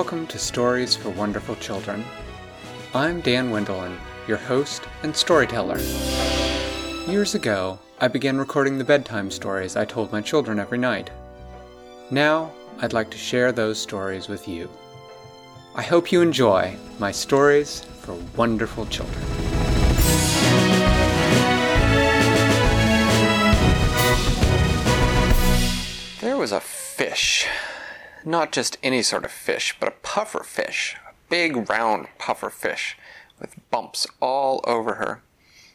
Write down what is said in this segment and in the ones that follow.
welcome to Stories for Wonderful Children. I'm Dan Wendelin, your host and storyteller. Years ago, I began recording the bedtime stories I told my children every night. Now, I'd like to share those stories with you. I hope you enjoy my stories for wonderful children. There was a fish. Not just any sort of fish, but a puffer fish. A big, round puffer fish with bumps all over her.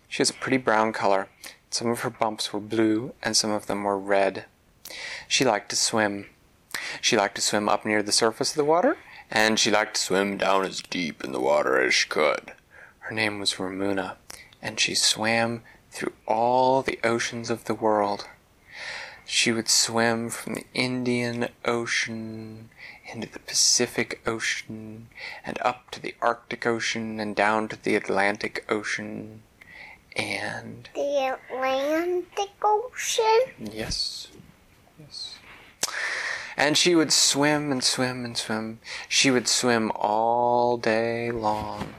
She was a pretty brown color. Some of her bumps were blue and some of them were red. She liked to swim. She liked to swim up near the surface of the water, and she liked to swim down as deep in the water as she could. Her name was Ramuna, and she swam through all the oceans of the world. She would swim from the Indian Ocean into the Pacific Ocean and up to the Arctic Ocean and down to the Atlantic Ocean. And The Atlantic Ocean? yes, yes. And she would swim and swim and swim. She would swim all day long.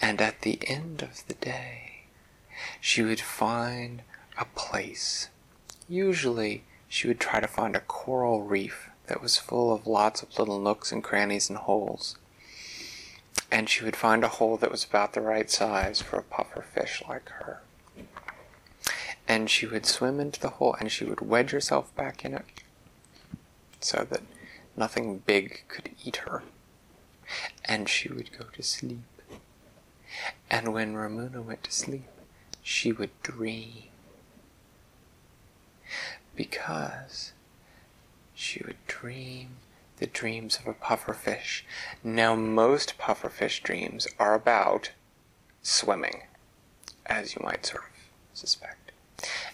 And at the end of the day, she would find a place Usually, she would try to find a coral reef that was full of lots of little nooks and crannies and holes. And she would find a hole that was about the right size for a puffer fish like her. And she would swim into the hole and she would wedge herself back in it so that nothing big could eat her. And she would go to sleep. And when Ramona went to sleep, she would dream because she would dream the dreams of a pufferfish. Now, most pufferfish dreams are about swimming, as you might sort of suspect.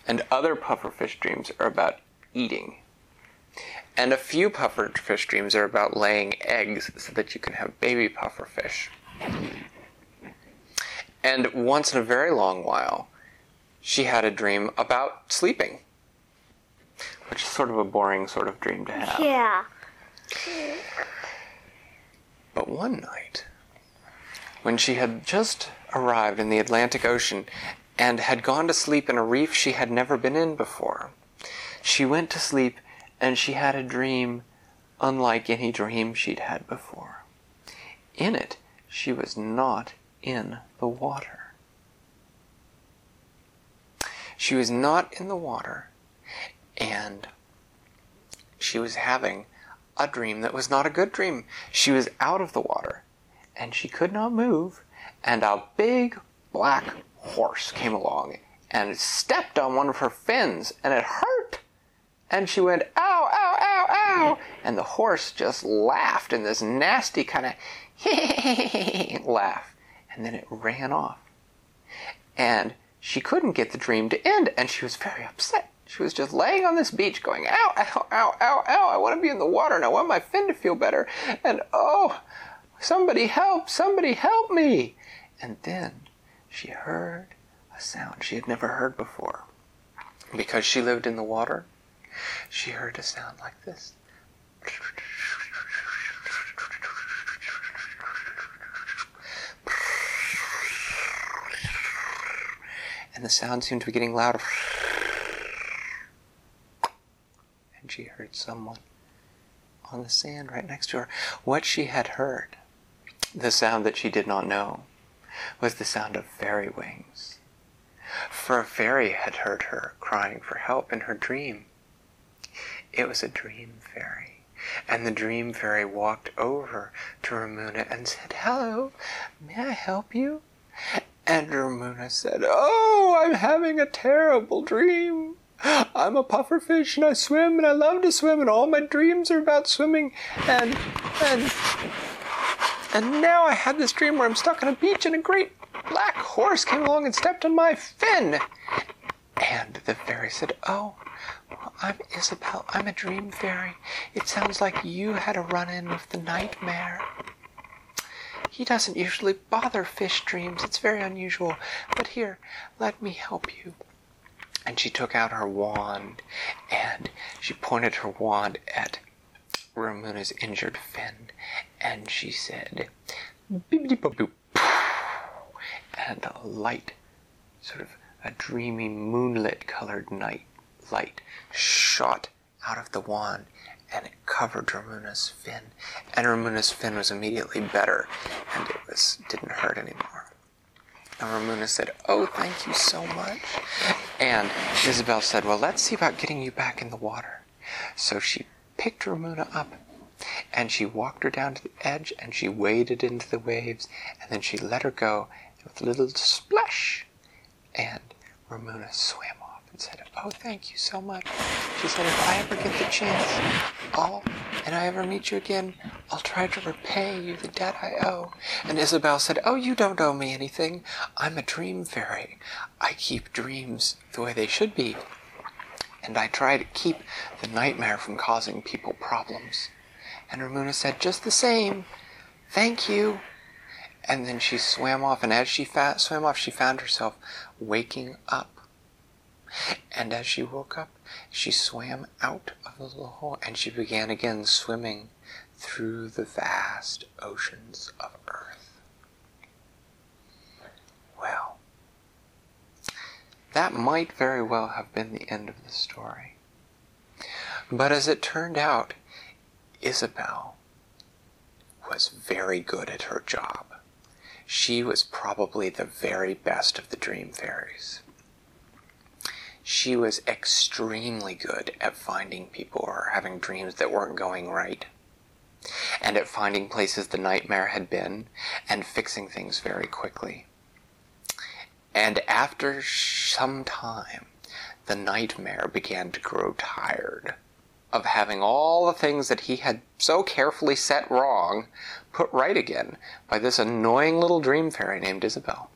And other pufferfish dreams are about eating. And a few pufferfish dreams are about laying eggs so that you can have baby pufferfish. And once in a very long while, she had a dream about sleeping which is sort of a boring sort of dream to have. Yeah. But one night, when she had just arrived in the Atlantic Ocean and had gone to sleep in a reef she had never been in before, she went to sleep and she had a dream unlike any dream she'd had before. In it, she was not in the water. She was not in the water and she was having a dream that was not a good dream. She was out of the water and she could not move, and a big black horse came along and stepped on one of her fins and it hurt. And she went, ow, ow, ow, ow. And the horse just laughed in this nasty kind of laugh. And then it ran off. And she couldn't get the dream to end, and she was very upset. She was just laying on this beach going, ow, ow, ow, ow, ow, I want to be in the water and I want my fin to feel better. And oh, somebody help, somebody help me. And then she heard a sound she had never heard before. Because she lived in the water, she heard a sound like this. And the sound seemed to be getting louder she heard someone on the sand right next to her. What she had heard, the sound that she did not know, was the sound of fairy wings. For a fairy had heard her crying for help in her dream. It was a dream fairy. And the dream fairy walked over to Ramuna and said, Hello, may I help you? And Ramuna said, Oh, I'm having a terrible dream. I'm a pufferfish and I swim and I love to swim and all my dreams are about swimming and and and now I had this dream where I'm stuck on a beach and a great black horse came along and stepped on my fin. And the fairy said, Oh, well, I'm Isabel. I'm a dream fairy. It sounds like you had a run in with the nightmare. He doesn't usually bother fish dreams. It's very unusual. But here, let me help you. And she took out her wand and she pointed her wand at Ramuna's injured fin, and she said, "Bibbidi-bobbidi-boop," and a light, sort of a dreamy moonlit colored night light shot out of the wand and it covered Ramuna's fin. And Ramuna's fin was immediately better and it was didn't hurt anymore. And Ramuna said, Oh, thank you so much. And Isabel said, Well, let's see about getting you back in the water. So she picked Ramuna up and she walked her down to the edge and she waded into the waves and then she let her go with a little splash and Ramuna swam off and said, Oh, thank you so much. She said, If I ever get the chance, I'll, and I ever meet you again, I'll try to repay you the debt I owe. And Isabel said, Oh, you don't owe me anything. I'm a dream fairy. I keep dreams the way they should be. And I try to keep the nightmare from causing people problems. And Ramuna said, Just the same. Thank you. And then she swam off, and as she fa- swam off, she found herself waking up. And as she woke up, she swam out of the hole, and she began again swimming through the vast oceans of earth. Well, that might very well have been the end of the story. But as it turned out, Isabel was very good at her job. She was probably the very best of the dream fairies. She was extremely good at finding people were having dreams that weren't going right, and at finding places the nightmare had been, and fixing things very quickly. And after some time, the nightmare began to grow tired of having all the things that he had so carefully set wrong put right again by this annoying little dream fairy named Isabel.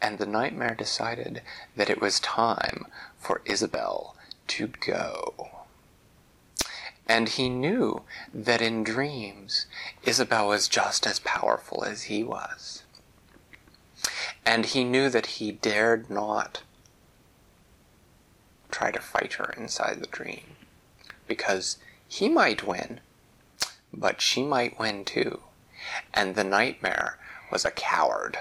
And the nightmare decided that it was time for Isabel to go. And he knew that in dreams, Isabel was just as powerful as he was. And he knew that he dared not try to fight her inside the dream because he might win, but she might win too. And the nightmare was a coward.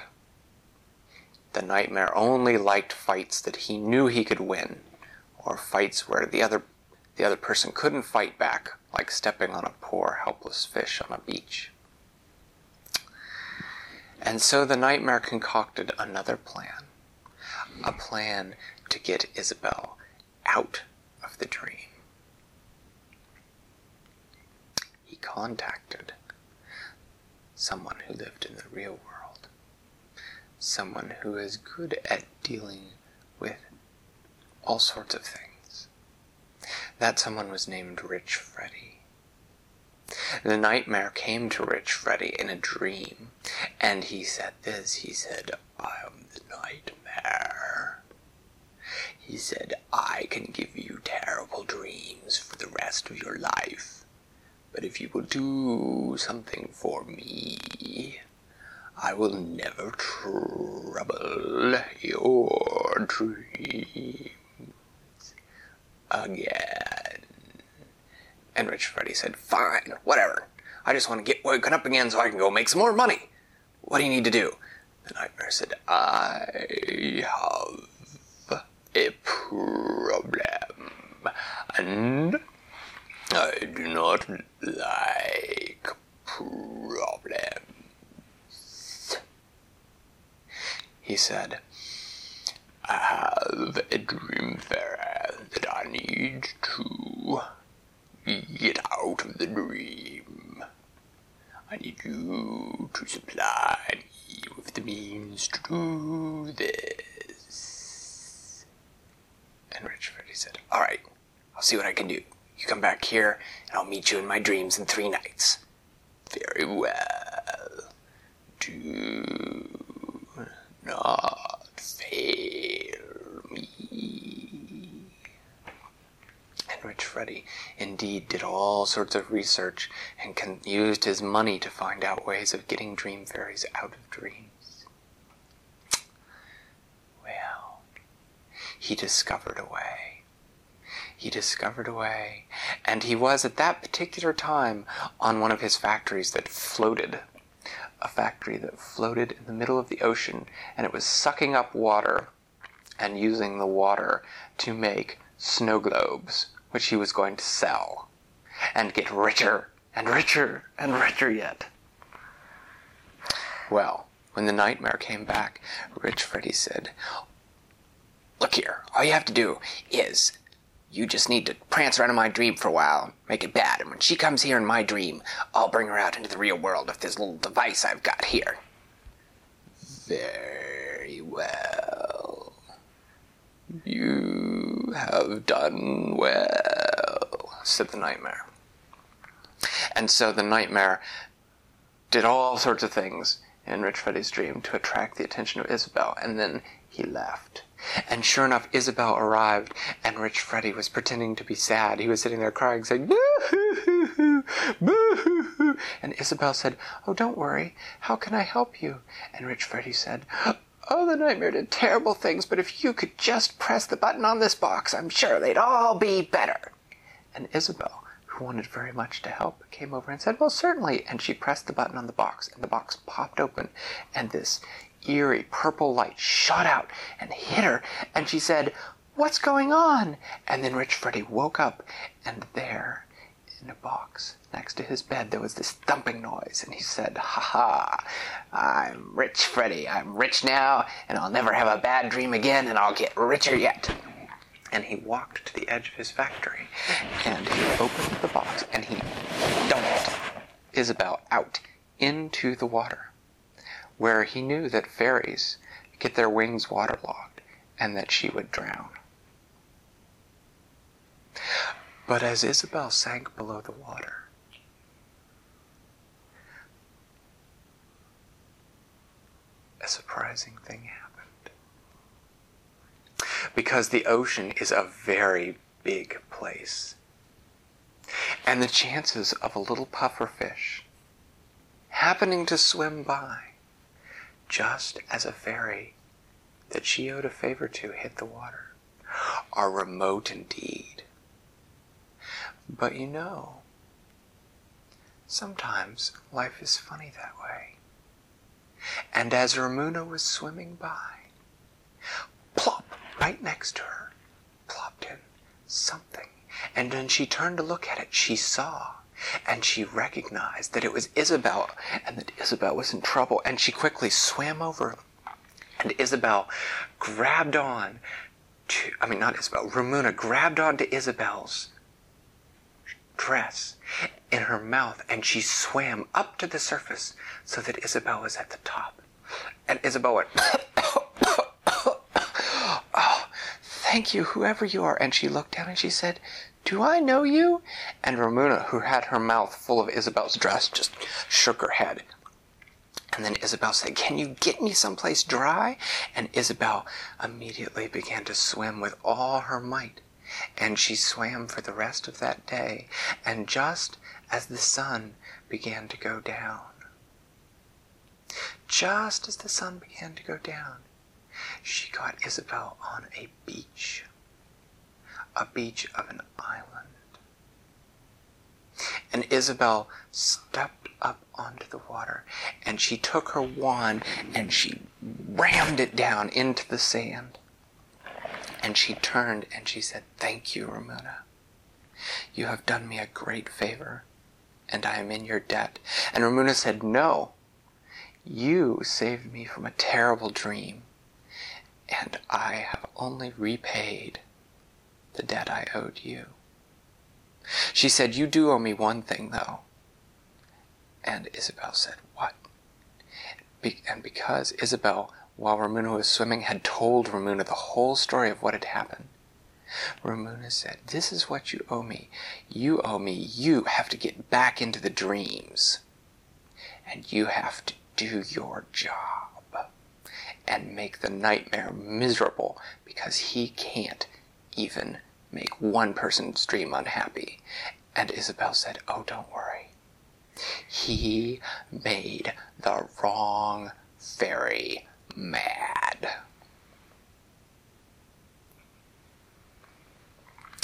The nightmare only liked fights that he knew he could win, or fights where the other the other person couldn't fight back, like stepping on a poor helpless fish on a beach. And so the nightmare concocted another plan. A plan to get Isabel out of the dream. He contacted someone who lived in the real world. Someone who is good at dealing with all sorts of things. That someone was named Rich Freddy. The nightmare came to Rich Freddy in a dream, and he said this. He said, I am the nightmare. He said, I can give you terrible dreams for the rest of your life. But if you will do something for me, I will never trouble your dreams again. And Rich Freddy said, Fine, whatever. I just want to get woken up again so I can go make some more money. What do you need to do? The nightmare said, I have a problem. And I do not like problems. He said, I have a dream fairy that I need to get out of the dream. I need you to supply me with the means to do this. And Rich Freddy said, All right, I'll see what I can do. You come back here, and I'll meet you in my dreams in three nights. Very well. Do not fail me. And Rich Freddy indeed did all sorts of research and con- used his money to find out ways of getting dream fairies out of dreams. Well, he discovered a way. he discovered a way. And he was at that particular time on one of his factories that floated. A factory that floated in the middle of the ocean, and it was sucking up water and using the water to make snow globes, which he was going to sell and get richer and richer and richer yet. Well, when the nightmare came back, Rich Freddy said, Look here, all you have to do is you just need to prance around in my dream for a while, make it bad, and when she comes here in my dream, I'll bring her out into the real world with this little device I've got here. Very well. You have done well, said the nightmare. And so the nightmare did all sorts of things in Rich Freddy's dream to attract the attention of Isabel, and then he left. And sure enough, Isabel arrived, and Rich Freddy was pretending to be sad. He was sitting there crying, saying, boo-hoo-hoo, hoo! boo-hoo-hoo. And Isabel said, Oh, don't worry. How can I help you? And Rich Freddy said, Oh, the nightmare did terrible things, but if you could just press the button on this box, I'm sure they'd all be better. And Isabel, who wanted very much to help, came over and said, Well, certainly. And she pressed the button on the box, and the box popped open, and this eerie purple light shot out and hit her, and she said, What's going on? And then Rich Freddy woke up, and there, in a box next to his bed, there was this thumping noise, and he said, Ha ha, I'm Rich Freddy. I'm rich now, and I'll never have a bad dream again, and I'll get richer yet. And he walked to the edge of his factory, and he opened the box, and he dumped Isabel out into the water where he knew that fairies get their wings waterlogged and that she would drown. But as Isabel sank below the water, a surprising thing happened. Because the ocean is a very big place. And the chances of a little puffer fish happening to swim by just as a fairy that she owed a favor to hit the water, are remote indeed. But you know, sometimes life is funny that way. And as Ramuna was swimming by, plop, right next to her, plopped in something. And when she turned to look at it, she saw and she recognized that it was Isabel and that Isabel was in trouble and she quickly swam over and Isabel grabbed on to I mean not Isabel Ramuna grabbed on to Isabel's dress in her mouth and she swam up to the surface so that Isabel was at the top and Isabel went oh thank you whoever you are and she looked down and she said do I know you? And Ramona, who had her mouth full of Isabel's dress, just shook her head. And then Isabel said, Can you get me someplace dry? And Isabel immediately began to swim with all her might. And she swam for the rest of that day. And just as the sun began to go down, just as the sun began to go down, she got Isabel on a beach a beach of an island. And Isabel stepped up onto the water and she took her wand and she rammed it down into the sand. And she turned and she said, Thank you, Ramona. You have done me a great favor and I am in your debt. And Ramona said, No, you saved me from a terrible dream and I have only repaid the debt I owed you. She said, You do owe me one thing, though. And Isabel said, What? Be- and because Isabel, while Ramuna was swimming, had told Ramuna the whole story of what had happened, Ramuna said, This is what you owe me. You owe me. You have to get back into the dreams. And you have to do your job and make the nightmare miserable because he can't even make one person's dream unhappy. And Isabel said, Oh, don't worry. He made the wrong fairy mad.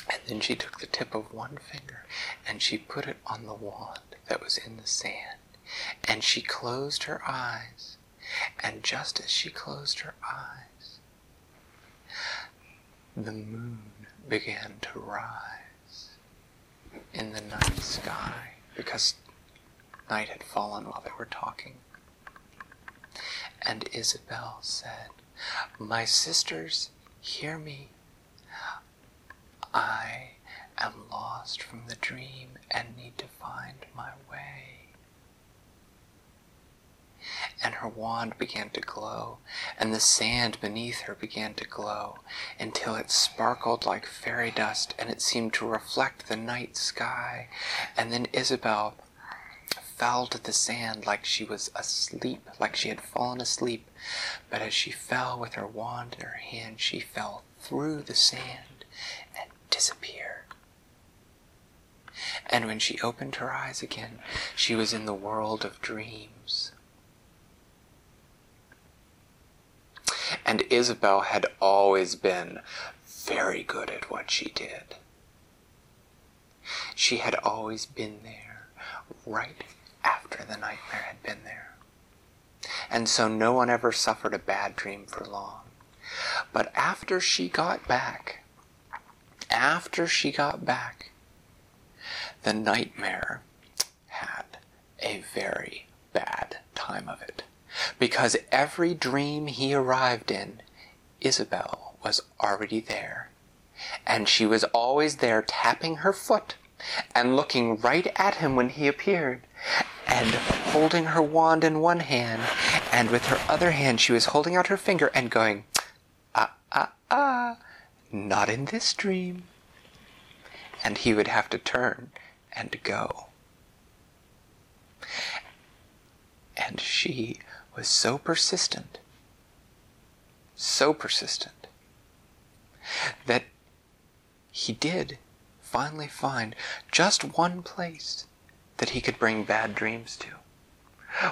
And Then she took the tip of one finger and she put it on the wand that was in the sand. And she closed her eyes. And just as she closed her eyes, the moon began to rise in the night sky because night had fallen while they were talking. And Isabel said, My sisters, hear me. I am lost from the dream and need to find my way. And her wand began to glow, and the sand beneath her began to glow, until it sparkled like fairy dust, and it seemed to reflect the night sky. And then Isabel fell to the sand like she was asleep, like she had fallen asleep. But as she fell with her wand in her hand, she fell through the sand and disappeared. And when she opened her eyes again, she was in the world of dreams. And Isabel had always been very good at what she did. She had always been there, right after the nightmare had been there. And so no one ever suffered a bad dream for long. But after she got back, after she got back, the nightmare had a very bad time of it. Because every dream he arrived in, Isabel was already there. And she was always there tapping her foot and looking right at him when he appeared, and holding her wand in one hand, and with her other hand she was holding out her finger and going, ah, ah, ah, not in this dream. And he would have to turn and go. And she was so persistent, so persistent, that he did finally find just one place that he could bring bad dreams to.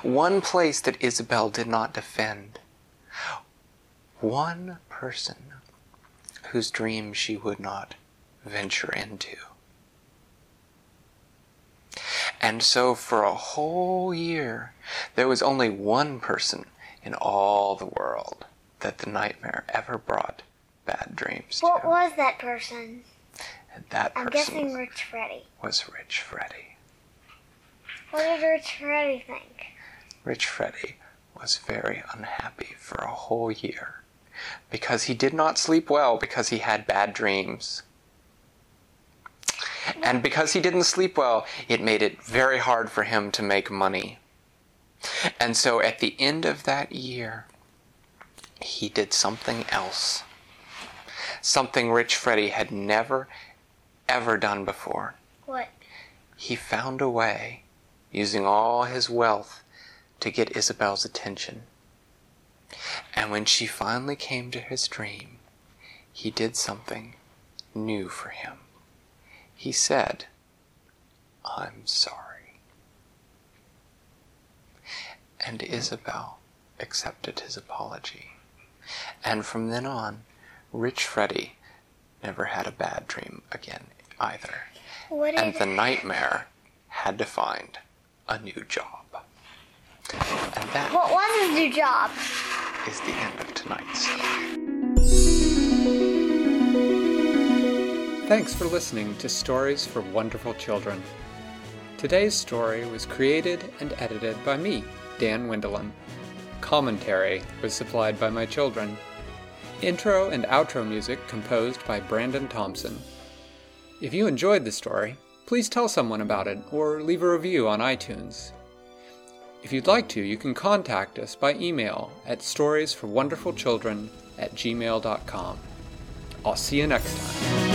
One place that Isabel did not defend. One person whose dream she would not venture into. And so for a whole year, there was only one person in all the world that the nightmare ever brought bad dreams What to. was that person? And that I'm person guessing Rich Freddy. was Rich Freddy. What did Rich Freddy think? Rich Freddy was very unhappy for a whole year because he did not sleep well because he had bad dreams. And because he didn't sleep well, it made it very hard for him to make money. And so at the end of that year, he did something else. Something Rich Freddy had never, ever done before. What? He found a way, using all his wealth, to get Isabel's attention. And when she finally came to his dream, he did something new for him. He said, I'm sorry. And Isabel accepted his apology. And from then on, Rich Freddy never had a bad dream again either. What And the nightmare had to find a new job. And that What was his new job? is the end of tonight's story. Thanks for listening to Stories for Wonderful Children. Today's story was created and edited by me, Dan Wendelin. Commentary was supplied by my children. Intro and outro music composed by Brandon Thompson. If you enjoyed the story, please tell someone about it or leave a review on iTunes. If you'd like to, you can contact us by email at storiesforwonderfulchildren at gmail.com. I'll see you next time.